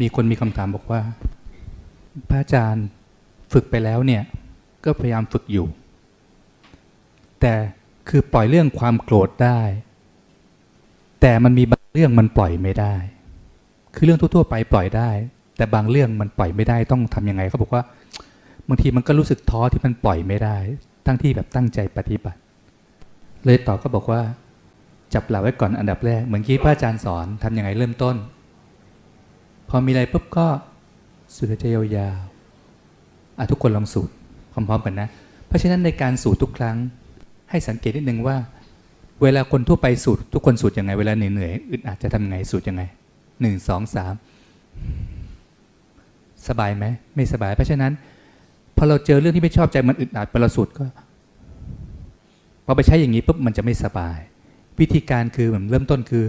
มีคนมีคำถามบอกว่า พระอาจารย์ฝึกไปแล้วเนี่ย ก็พยายามฝึกอยู่ แต่คือปล่อยเรื่องความโกรธได้ แต่มันมีบางเรื่องมันปล่อยไม่ได้ คือเรื่องทั่วๆไปปล่อยได้ แต่บางเรื่องมันปล่อยไม่ได้ต้องทำยังไงเขาบอกว่าบางทีมันก็รู้สึกท้อที่มันปล่อยไม่ได้ ทั้งที่แบบตั้งใจปฏิบัติ เลยตอบก็บอกว่า จับหลักไว้ก่อนอันดับแรก เหมือนที่พระอาจารย์สอนทำยังไงเริ่มต้น พอมีอะไรปุ๊บก็สูดหายใจยาวๆอะทุกคนลองสูดพร้อมๆกันนะ เพราะฉะนั้นในการสูดทุกครั้ง ให้สังเกตนิดนึงว่า เวลาคนทั่วไปสูดทุกคนสูดยังไง เวลาเหนื่อยๆอึดอัดจะทำไงสูดยังไงหนึ่งสองสามสบายไหมไม่สบาย เพราะฉะนั้นพอเราเจอเรื่องที่ไม่ชอบใจมันอึดอัดพอเราสูดก็พอไปใช้อย่างนี้ปุ๊บมันจะไม่สบาย วิธีการคือเหมือนเริ่มต้นคือ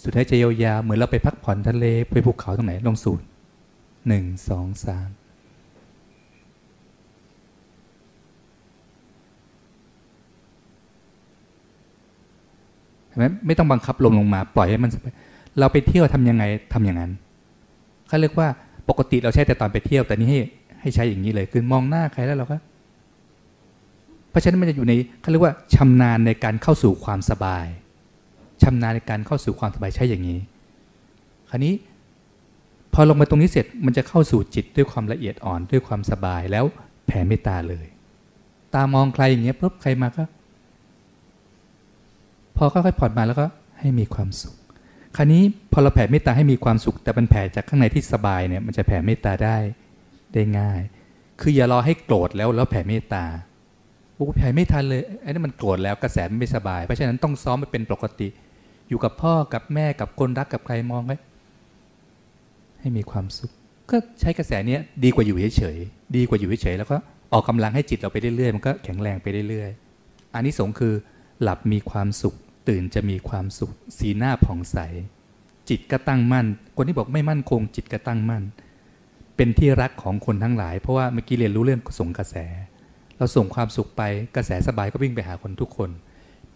สูดหายใจยาวๆเหมือนเราไปพักผ่อนทะเลไปภูเขาตรงไหนลงสูดหนึ่งสองสามไหมไม่ต้องบังคับลมลงมา ปล่อยให้มัน เราไปเที่ยวทำยังไงทำอย่างนั้นเขาเรียกว่าปกติเราใช้แต่ตอนไปเที่ยว แต่นี้ให้ให้ใช้อย่างนี้เลยคือมองหน้าใครแล้วเราก็เพราะฉะนั้นมันจะอยู่ในเขาเรียกว่าชำนาญในการเข้าสู่ความสบาย ชำนาญในการเข้าสู่ความสบายใช่อย่างนี้ คราวนี้พอลงมาตรงนี้เสร็จมันจะเข้าสู่จิตด้วยความละเอียดอ่อนด้วยความสบายแล้วแผ่เมตตาเลย ตามองใครอย่างเงี้ยปุ๊บใครมาก็ พอค่อยๆผ่อนมาแล้วก็ให้มีความสุข คราวนี้พอเราแผ่เมตตาให้มีความสุข แต่มันแผ่จากข้างในที่สบายเนี่ย มันจะแผ่เมตตาได้ได้ง่าย คืออย่ารอให้โกรธแล้วแล้วแผ่เมตตาโอ้แผ่ไม่ทันเลยไอ้นี่มันโกรธแล้วกระแสมันไม่สบาย เพราะฉะนั้นต้องซ้อมไปเป็นปกติ อยู่กับพ่อกับแม่กับคนรักกับใครมองไว้ให้มีความสุข ก็ใช้กระแสเนี้ยดีกว่าอยู่เฉยๆดีกว่าอยู่เฉยๆแล้วก็ออกกำลังให้จิตเราไปเรื่อยๆ มันก็แข็งแรงไปเรื่อยๆอันนี้สงคือหลับมีความสุข ตื่นจะมีความสุข สีหน้าผ่องใส จิตก็ตั้งมั่น คนที่บอกไม่มั่นคง จิตก็ตั้งมั่น เป็นที่รักของคนทั้งหลาย เพราะว่าเมื่อกี้เรียนรู้เรื่องส่งกระแส เราส่งความสุขไปกระแสสบายก็วิ่งไปหาคนทุกคน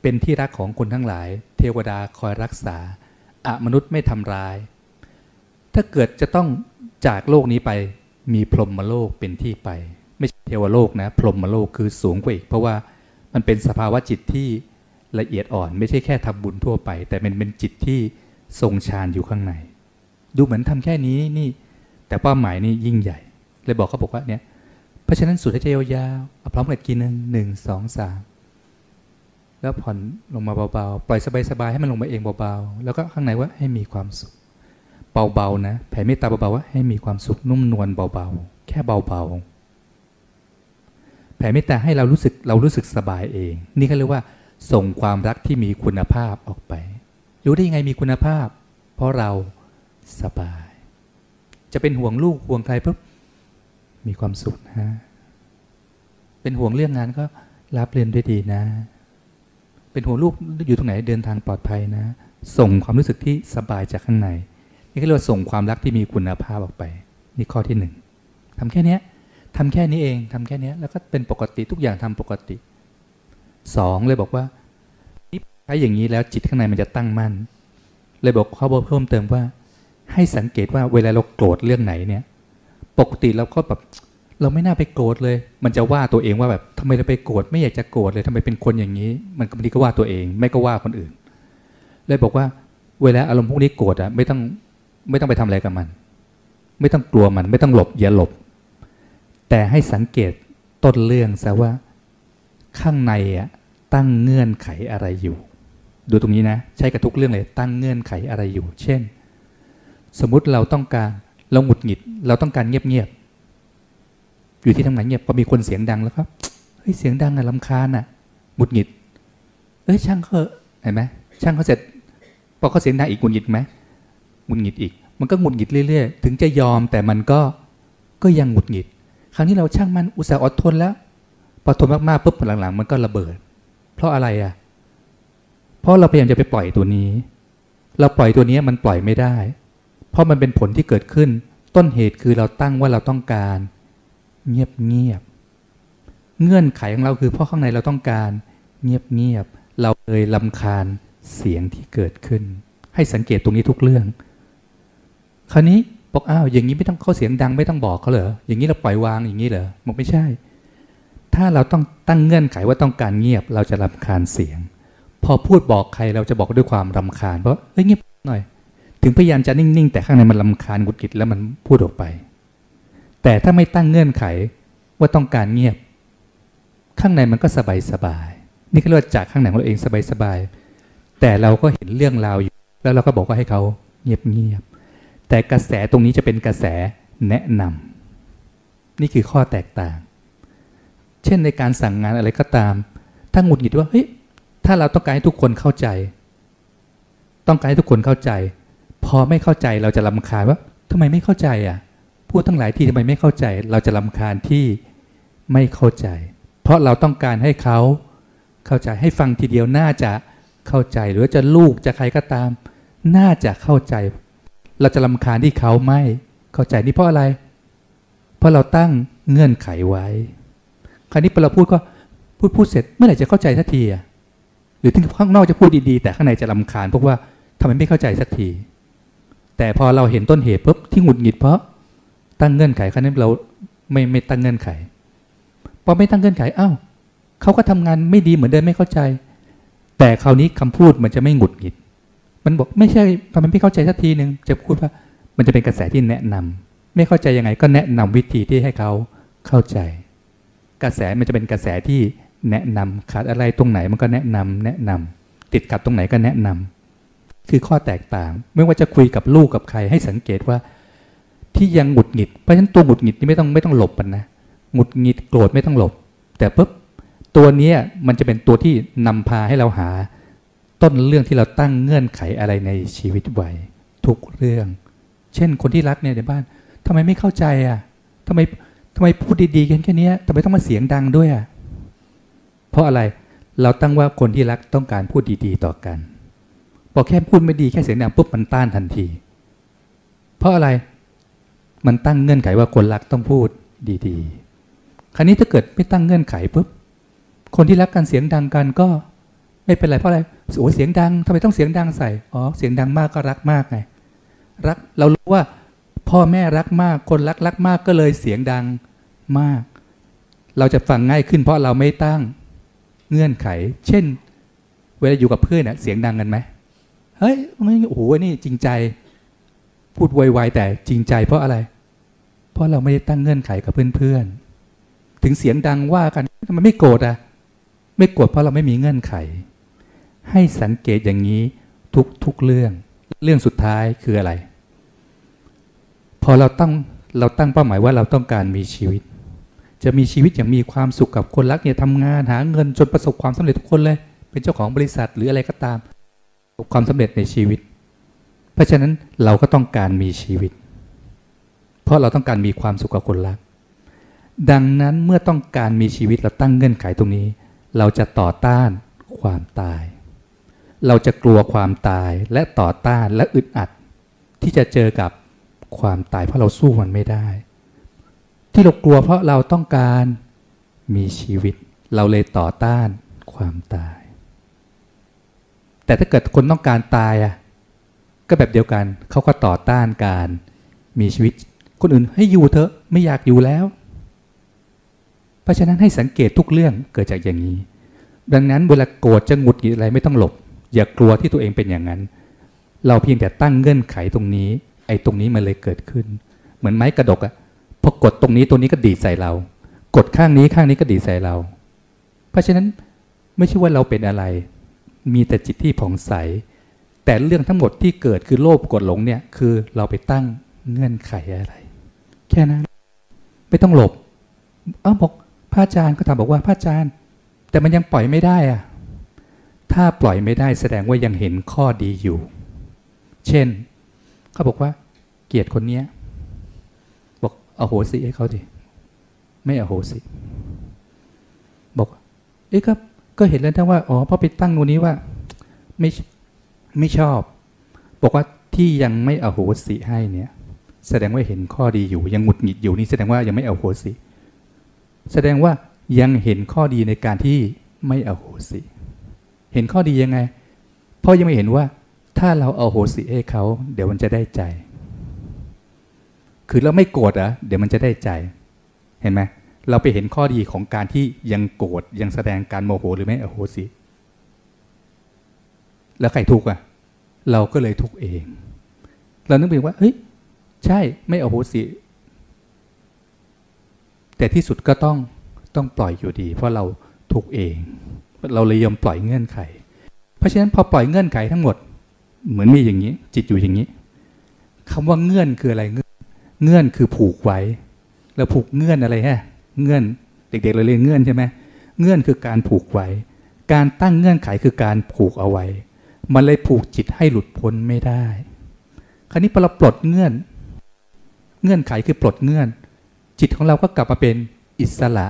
เป็นที่รักของคนทั้งหลาย เทวดาคอยรักษาอะมนุษย์ไม่ทำร้าย ถ้าเกิดจะต้องจากโลกนี้ไปมีพรหมโลกเป็นที่ไป ไม่ใช่เทวโลกนะ พรหมโลกคือสูงกว่าอีก เพราะว่ามันเป็นสภาวะจิตที่ละเอียดอ่อน ไม่ใช่แค่ทำบุญทั่วไป แต่เป็นเป็นจิตที่ทรงฌานอยู่ข้างใน ดูเหมือนทำแค่นี้นี่ แต่เป้าหมายนี่ยิ่งใหญ่ เลยบอกเขาบอกว่าเนี่ยเพราะฉะนั้นสุดให้ใจยาวๆพร้อมกันกินหนึ่งหนึ่งสองสาม แล้วผ่อนลงมาเบาๆ ปล่อยสบายๆ ให้มันลงมาเองเบาๆ แล้วก็ข้างในว่าให้มีความสุข เบาๆนะ แผ่เมตตาเบาๆว่าให้มีความสุขนุ่มนวลเบาๆ แค่เบาๆ แผ่เมตตาให้เรารู้สึกเรารู้สึกสบายเอง นี่เขาเรียกว่า ส่งความรักที่มีคุณภาพออกไป รู้ได้ยังไงมีคุณภาพ เพราะเราสบาย จะเป็นห่วงลูกห่วงใครปุ๊บมีความสุขนะ เป็นห่วงเรื่องงานก็รับเรียนด้วยดีนะ เป็นห่วงลูกอยู่ตรงไหนเดินทางปลอดภัยนะ ส่งความรู้สึกที่สบายจากข้างใน นี่ก็เรียกว่าส่งความรักที่มีคุณภาพออกไป นี่ข้อที่หนึ่งทำแค่นี้ทำแค่นี้เองทำแค่นี้แล้วก็เป็นปกติทุกอย่างทำปกติสองเลยบอกว่านี่ใช้อย่างนี้แล้วจิตข้างในมันจะตั้งมั่น เลยบอกข้อบอกเพิ่มเติมว่า ให้สังเกตว่าเวลาเราโกรธเรื่องไหนเนี่ย ปกติเราก็แบบ เราไม่น่าไปโกรธเลย มันจะว่าตัวเองว่าแบบทำไมเราไปโกรธไม่อยากจะโกรธเลยทำไมเป็นคนอย่างนี้ มันบางทีก็ว่าตัวเอง ไม่ก็ว่าคนอื่น เลยบอกว่า เวลาอารมณ์พวกนี้โกรธอะไม่ต้องไม่ต้องไปทำอะไรกับมัน ไม่ต้องกลัวมัน ไม่ต้องหลบอย่าหลบ แต่ให้สังเกตต้นเรื่องซะว่าข้างในอะตั้งเงื่อนไขอะไรอยู่ ดูตรงนี้นะ ใช้กับทุกเรื่องเลย ตั้งเงื่อนไขอะไรอยู่ เช่น สมมุติเราต้องการเราหงุดหงิด เราต้องการเงียบ อยู่ที่ทำงานเงียบพอมีคนเสียงดังแล้วครับเฮ้ยเสียงดังอะลำคาญอะหงุดหงิด เอ้ยช่างเขาเห็นไหมช่างเขาเสร็จพอเขาเสียงดังอีกหงุดหงิดไหมหงุดหงิดอีก มันก็หงุดหงิดเรื่อยๆ ถึงจะยอมแต่มันก็ก็ยังหงุดหงิด ครั้งนี้เราช่างมันอุตส่าห์อดทนแล้วพอทนมากๆปุ๊บหลังๆ มันก็ระเบิด เพราะอะไรอะ เพราะเราพยายามจะไปปล่อยตัวนี้ เราปล่อยตัวนี้มันปล่อยไม่ได้ เพราะมันเป็นผลที่เกิดขึ้น ต้นเหตุคือเราตั้งว่าเราต้องการ เงียบเงียบ เงื่อนไขของเราคือเพราะข้างในเราต้องการเงียบเงียบ เราเลยลำคาญเสียงที่เกิดขึ้น ให้สังเกตตรงนี้ทุกเรื่อง คราวนี้บอกอ้าวอย่างนี้ไม่ต้องเขาเสียงดังไม่ต้องบอกเขาเหรออย่างนี้เราปล่อยวางอย่างนี้เหรอบอกไม่ใช่ ถ้าเราต้องตั้งเงื่อนไขว่าต้องการเงียบ เราจะรำคาญเสียง พอพูดบอกใครเราจะบอกด้วยความรำคาญเพราะเฮ้ยเงียบหน่อย ถึงพยายามจะนิ่งๆ แต่ข้างในมันรำคาญกุดกิดแล้วมันพูดออกไป แต่ถ้าไม่ตั้งเงื่อนไขว่าต้องการเงียบ ข้างในมันก็สบายสบายนี่ก็เรียกจากข้างในของเราเองสบายสบายแต่เราก็เห็นเรื่องราวอยู่ แล้วเราก็บอกว่าให้เขาเงียบเงียบแต่กระแสตรงนี้จะเป็นกระแสแนะนำนี่คือข้อแตกต่าง เช่นในการสั่งงานอะไรก็ตาม ถ้าหงุดหงิดว่าเฮ้ยถ้าเราต้องการให้ทุกคนเข้าใจ ต้องการให้ทุกคนเข้าใจ พอไม่เข้าใจเราจะลำคาญว่าทำไมไม่เข้าใจอะ พูดทั้งหลายที่ทำไมไม่เข้าใจ เราจะลำคาญที่ไม่เข้าใจ เพราะเราต้องการให้เขาเข้าใจให้ฟังทีเดียวน่าจะเข้าใจ หรือจะลูกจะใครก็ตาม น่าจะเข้าใจ เราจะลำคาญที่เขาไม่เข้าใจนี่เพราะอะไร เพราะเราตั้งเงื่อนไขไว้ คราวนี้พอเราพูดก็พูดพูดเสร็จเมื่อไหร่จะเข้าใจสักทีอะหรือถึงข้างนอกจะพูดดีๆ แต่ข้างในจะลำคาญเพราะว่าทำไมไม่เข้าใจสักที แต่พอเราเห็นต้นเหตุปุ๊บที่หงุดหงิดเพราะ ตั้งเงื่อนไขครั้นี้เราไม่ไม่ตั้งเงื่อนไขพอไม่ตั้งเงื่อนไขอ้าวเขาก็ทำงานไม่ดีเหมือนเดิมไม่เข้าใจ แต่คราวนี้คำพูดมันจะไม่หงุดหงิด มันบอกไม่ใช่ทำไมไม่เข้าใจสักทีหนึ่งจะพูดว่ามันจะเป็นกระแสที่แนะนำไม่เข้าใจยังไงก็แนะนำวิธีที่ให้เขาเข้าใจ กระแสมันจะเป็นกระแสที่แนะนำขาดอะไรตรงไหนมันก็แนะนำแนะนำติดกับตรงไหนก็แนะนำคือข้อแตกต่าง ไม่ว่าจะคุยกับลูกกับใครให้สังเกตว่า ที่ยังหงุดหงิด เพราะฉะนั้นตัวหงุดหงิดนี่ไม่ต้องไม่ต้องหลบมันนะหงุดหงิดโกรธไม่ต้องหลบ แต่ปุ๊บตัวนี้มันจะเป็นตัวที่นำพาให้เราหา ต้นเรื่องที่เราตั้งเงื่อนไขอะไรในชีวิตไว้ทุกเรื่อง เช่นคนที่รักเนี่ยในบ้านทำไมไม่เข้าใจอะทำไมทำไมพูดดีๆกันแค่นี้ทำไมต้องมาเสียงดังด้วยอะเพราะอะไรเราตั้งว่าคนที่รักต้องการพูดดีๆต่อกันพอแค่พูดไม่ดีแค่เสียงดังปุ๊บมันต้านทันที เพราะอะไร มันตั้งเงื่อนไขว่าคนรักต้องพูดดีๆ คราวนี้ถ้าเกิดไม่ตั้งเงื่อนไขปุ๊บ คนที่รักกันเสียงดังกันก็ไม่เป็นไรเพราะอะไรโอ้เสียงดังทำไมต้องเสียงดังใส่ อ๋อ เสียงดังมากก็รักมากไง รัก เรารู้ว่า พ่อแม่รักมาก คนรักรักมากก็เลยเสียงดังมาก เราจะฟังง่ายขึ้นเพราะเราไม่ตั้งเงื่อนไข เช่น เวลาอยู่กับเพื่อนเน่ยเสียงดังกันไหม เฮ้ย โอ้โห นี่จริงใจ พูดไวๆแต่จริงใจเพราะอะไร เพราะเราไม่ได้ตั้งเงื่อนไขกับเพื่อนๆ ถึงเสียงดังว่ากันทำไมไม่โกรธอะ ไม่โกรธเพราะเราไม่มีเงื่อนไข ให้สังเกตอย่างนี้ทุกทุกเรื่อง เรื่องสุดท้ายคืออะไร พอเราตั้งเราตั้งเป้าหมายว่าเราต้องการมีชีวิต จะมีชีวิตอย่างมีความสุขกับคนรักเนี่ยทำงานหาเงินจนประสบความสำเร็จทุกคนเลย เป็นเจ้าของบริษัทหรืออะไรก็ตามประสบความสำเร็จในชีวิต เพราะฉะนั้นเราก็ต้องการมีชีวิต เพราะเราต้องการมีความสุขกับคนรัก ดังนั้นเมื่อต้องการมีชีวิตเราตั้งเงื่อนไขตรงนี้ เราจะต่อต้านความตาย เราจะกลัวความตายและต่อต้านและอึดอัด ที่จะเจอกับความตายเพราะเราสู้มันไม่ได้ ที่เรากลัวเพราะเราต้องการมีชีวิต เราเลยต่อต้านความตาย แต่ถ้าเกิดคนต้องการตายอะ ก็แบบเดียวกัน เขาก็ต่อต้านการมีชีวิต คนอื่นให้อยู่เถอะไม่อยากอยู่แล้ว เพราะฉะนั้นให้สังเกตทุกเรื่องเกิดจากอย่างนี้ ดังนั้นเวลาโกรธจะหงุดหงิดอะไรไม่ต้องหลบ อย่ากลัวที่ตัวเองเป็นอย่างนั้น เราเพียงแต่ตั้งเงื่อนไขตรงนี้ ไอ้ตรงนี้มันเลยเกิดขึ้น เหมือนไม้กระดกอะพอกดตรงนี้ตัวนี้ก็ดีดใส่เรา กดข้างนี้ข้างนี้ก็ดีดใส่เรา เพราะฉะนั้นไม่ใช่ว่าเราเป็นอะไร มีแต่จิตที่ผ่องใส แต่เรื่องทั้งหมดที่เกิดคือโลภกดหลงเนี่ยคือเราไปตั้งเงื่อนไขอะไร แค่นั้น ไม่ต้องหลบ เอ้าบอกพระอาจารย์ก็ถามบอกว่าพระอาจารย์ แต่มันยังปล่อยไม่ได้อะถ้าปล่อยไม่ได้แสดงว่ายังเห็นข้อดีอยู่ เช่นเขาบอกว่า เกียดคนเนี้ยบอกอโหสิให้เขาดิไม่อโหสิบอกเอ้ก็ก็เห็นแล้วทั้งว่า อ๋อพอไปตั้งตรงนี้ว่า ไม่ ไม่ชอบบอกว่าที่ยังไม่อโหสิให้เนี่ย แสดงว่าเห็นข้อดีอยู่ ยังหงุดหงิดอยู่นี่แสดงว่ายังไม่อโหสิ แสดงว่ายังเห็นข้อดีในการที่ไม่อโหสิ เห็นข้อดียังไง เพราะยังไม่เห็นว่า ถ้าเราเอาโหสิให้เขา เดี๋ยวมันจะได้ใจ คือเราไม่โกรธอะเดี๋ยวมันจะได้ใจ เห็นไหมเราไปเห็นข้อดีของการที่ยังโกรธยังแสดงการโมโหหรือไม่อโหสิ แล้วใครทุกข์อะ เราก็เลยทุกข์เอง เรานึกไปว่าเฮ้ยใช่ไม่อโหสิ แต่ที่สุดก็ต้องต้องปล่อยอยู่ดี เพราะเราทุกข์เอง เราเลยยอมปล่อยเงื่อนไข เพราะฉะนั้นพอปล่อยเงื่อนไขทั้งหมด เหมือนมีอย่างนี้ จิตอยู่อย่างนี้คำว่าเงื่อนคืออะไรเงื่อนเงื่อนคือผูกไว้เราผูกเงื่อนอะไรฮะเงื่อนเด็กๆเราเรียนเงื่อนใช่ไหมเงื่อนคือการผูกไว้ การตั้งเงื่อนไขคือการผูกเอาไว้ มันเลยผูกจิตให้หลุดพ้นไม่ได้ คราวนี้พอเราปลดเงื่อน เงื่อนไขคือปลดเงื่อน จิตของเราก็กลับมาเป็นอิสระ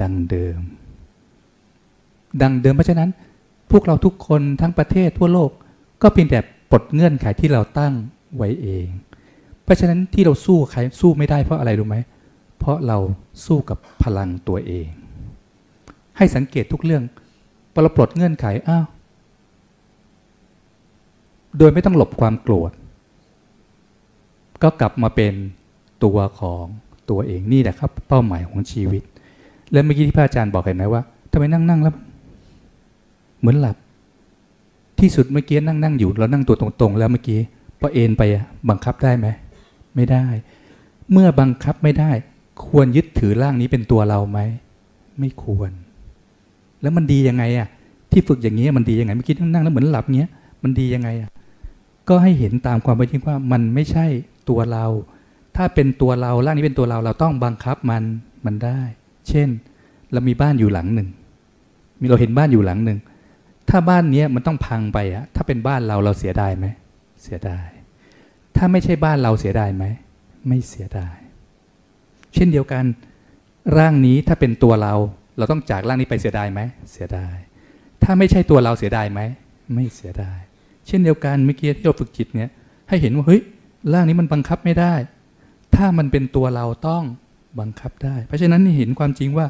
ดังเดิม ดังเดิมเพราะฉะนั้น พวกเราทุกคนทั้งประเทศทั่วโลก ก็เพียงแต่ปลดเงื่อนไขที่เราตั้งไว้เอง เพราะฉะนั้นที่เราสู้ใครสู้ไม่ได้เพราะอะไรรู้ไหม เพราะเราสู้กับพลังตัวเอง ให้สังเกตทุกเรื่องพอเราปลดเงื่อนไขอ้าว โดยไม่ต้องหลบความโกรธ ก็กลับมาเป็นตัวของตัวเองนี่แหละครับ เป้าหมายของชีวิต และเมื่อกี้ที่พระอาจารย์บอกเห็นไหมว่าทำไมนั่งนั่งแล้ว เหมือนหลับ ที่สุดเมื่อกี้นั่งนั่งอยู่เรานั่งตัวตรงๆ แล้วเมื่อกี้พอเอ็นไปบังคับได้ไหมไม่ได้ เมื่อบังคับไม่ได้ ควรยึดถือร่างนี้เป็นตัวเราไหมไม่ควร แล้วมันดียังไงอะที่ฝึกอย่างนี้มันดียังไงเมื่อกี้นั่งแล้วเหมือนหลับเงี้ยมันดียังไงอะ ก็ให้เห็นตามความเป็นจริงว่ามันไม่ใช่ตัวเรา ถ้าเป็นตัวเราร่างนี้เป็นตัวเราเราต้องบังคับมันมันได้ เช่น เรามีบ้านอยู่หลังหนึ่ง มีเราเห็นบ้านอยู่หลังหนึ่ง ถ้าบ้านนี้มันต้องพังไปอะถ้าเป็นบ้านเราเราเสียดายไหมเสียดาย ถ้าไม่ใช่บ้านเราเสียดายไหมไม่เสียดาย เช่นเดียวกัน ร่างนี้ถ้าเป็นตัวเรา เราต้องจากร่างนี้ไปเสียดายไหมเสียดาย ถ้าไม่ใช่ตัวเราเสียดายไหมไม่เสียดาย เช่นเดียวกันเมื่อกี้ที่เราฝึกจิตเนี่ยให้เห็นว่าเฮ้ยร่างนี้มันบังคับไม่ได้ ถ้ามันเป็นตัวเราต้องบังคับได้ เพราะฉะนั้นเห็นความจริงว่า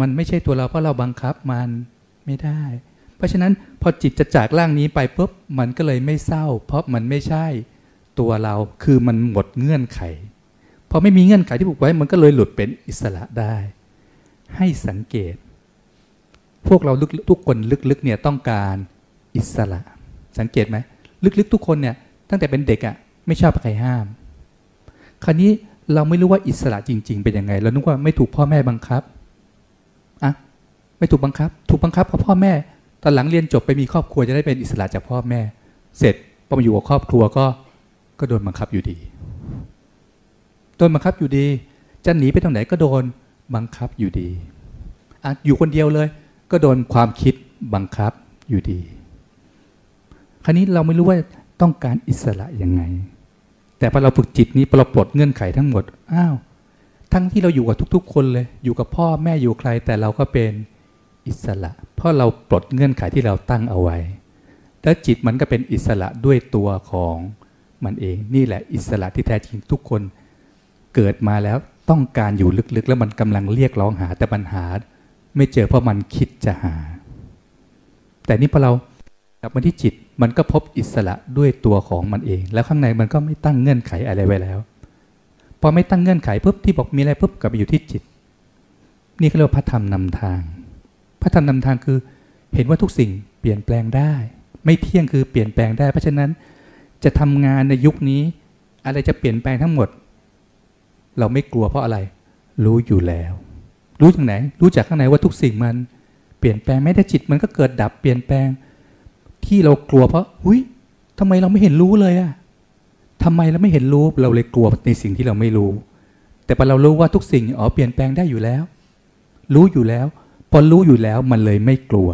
มันไม่ใช่ตัวเราเพราะเราบังคับมันไม่ได้ เพราะฉะนั้นพอจิตจะจากร่างนี้ไปปุ๊บมันก็เลยไม่เศร้า เพราะมันไม่ใช่ตัวเราคือมันหมดเงื่อนไขพอไม่มีเงื่อนไขที่ผูกไว้มันก็เลยหลุดเป็นอิสระได้ ให้สังเกต พวกเราทุกคนลึกๆเนี่ยต้องการอิสระ สังเกตไหมลึกๆทุกคนเนี่ยตั้งแต่เป็นเด็กอะ่ะไม่ชอบใครห้าม คราวนี้เราไม่รู้ว่าอิสระจริง ๆ เป็นยังไง เรานึกว่าไม่ถูกพ่อแม่บังคับอะไม่ถูกบังคับ ถูกบังคับเพราะพ่อแม่ ตอนหลังเรียนจบไปมีครอบครัวจะได้เป็นอิสระจากพ่อแม่ เสร็จพอมาอยู่กับครอบครัวก็ก็โดนบังคับอยู่ดี โดนบังคับอยู่ดี จะหนีไปตรงไหนก็โดนบังคับอยู่ดีออยู่คนเดียวเลย ก็โดนความคิดบังคับอยู่ดี คราวนี้เราไม่รู้ว่าต้องการอิสระยังไง แต่พอเราฝึกจิตนี้พอเราปลดเงื่อนไขทั้งหมดอ้าวทั้งที่เราอยู่กับทุก ๆ คนเลย อยู่กับพ่อแม่อยู่ใคร แต่เราก็เป็นอิสระ เพราะเราปลดเงื่อนไขที่เราตั้งเอาไว้ แล้วจิตมันก็เป็นอิสระด้วยตัวของมันเอง นี่แหละอิสระที่แท้จริงทุกคนเกิดมาแล้วต้องการอยู่ลึกๆ แล้วมันกำลังเรียกร้องหาแต่ปัญหา ไม่เจอเพราะมันคิดจะหา แต่นี่พอเรา กลับมาที่จิตมันก็พบอิสระด้วยตัวของมันเอง แล้วข้างในมันก็ไม่ตั้งเงื่อนไขอะไรไว้แล้ว พอไม่ตั้งเงื่อนไขปุ๊บที่บอกมีอะไรปุ๊บกลับไปอยู่ที่จิต นี่เขาเรียกว่าพระธรรมนำทาง พระธรรมนำทางคือ เห็นว่าทุกสิ่งเปลี่ยนแปลงได้ ไม่เที่ยงคือเปลี่ยนแปลงได้ เพราะฉะนั้นจะทำงานในยุคนี้ อะไรจะเปลี่ยนแปลงทั้งหมด เราไม่กลัวเพราะอะไร รู้อยู่แล้ว รู้จากไหน รู้จากข้างในว่าทุกสิ่งมัน เปลี่ยนแปลงไม่ได้จิตมันก็เกิดดับเปลี่ยนแปลง ที่เรากลัวเพราะหุยทำไมเราไม่เห็นรู้เลยอะทำไมเราไม่เห็นรู้เราเลยกลัวในสิ่งที่เราไม่รู้ แต่พอเรารู้ว่าทุกสิ่งอ๋อเปลี่ยนแปลงได้อยู่แล้ว รู้อยู่แล้ว พอรู้อยู่แล้วมันเลยไม่กลัว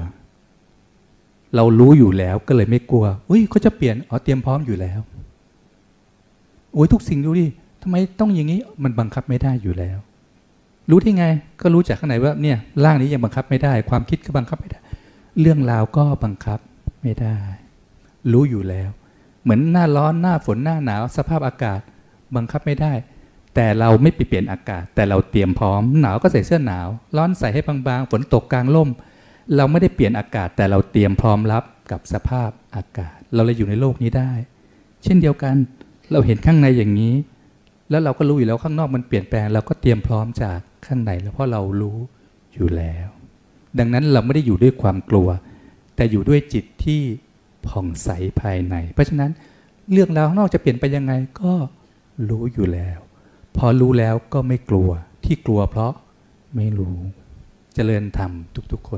เรารู้อยู่แล้วก็เลยไม่กลัวอุ้ยเขาจะเปลี่ยนอ๋อเตรียมพร้อมอยู่แล้วโอ้ยทุกสิ่งดูดิทำไมต้องอย่างนี้มันบังคับไม่ได้อยู่แล้ว รู้ที่ไงก็รู้จากข้างในว่าเนี่ยร่างนี้ยังบังคับไม่ได้ ความคิดก็บังคับไม่ได้ เรื่องราวก็บังคับ ไม่ได้ รู้อยู่แล้ว เหมือนหน้าร้อนหน้าฝนหน้าหนาว สภาพอากาศบังคับไม่ได้ แต่เราไม่ไปเปลี่ยนอากาศ แต่เราเตรียมพร้อม หนาวก็ใส่เสื้อหนาว ร้อนใส่ให้บางๆ ฝนตกกลางร่ม เราไม่ได้เปลี่ยนอากาศ แต่เราเตรียมพร้อมรับกับสภาพอากาศ เราเลยอยู่ในโลกนี้ได้ เช่นเดียวกันเราเห็นข้างในอย่างนี้ แล้วเราก็รู้อยู่แล้วข้างนอกมันเปลี่ยนแปลง เราก็เตรียมพร้อมจากข้างในแล้วเพราะเรารู้อยู่แล้ว ดังนั้นเราไม่ได้อยู่ด้วยความกลัว แต่อยู่ด้วยจิตที่ผ่องใสภายใน เพราะฉะนั้นเรื่องราวข้างนอกจะเปลี่ยนไปยังไงก็รู้อยู่แล้ว พอรู้แล้วก็ไม่กลัวที่กลัวเพราะไม่รู้เจริญธรรมทุก ๆ คน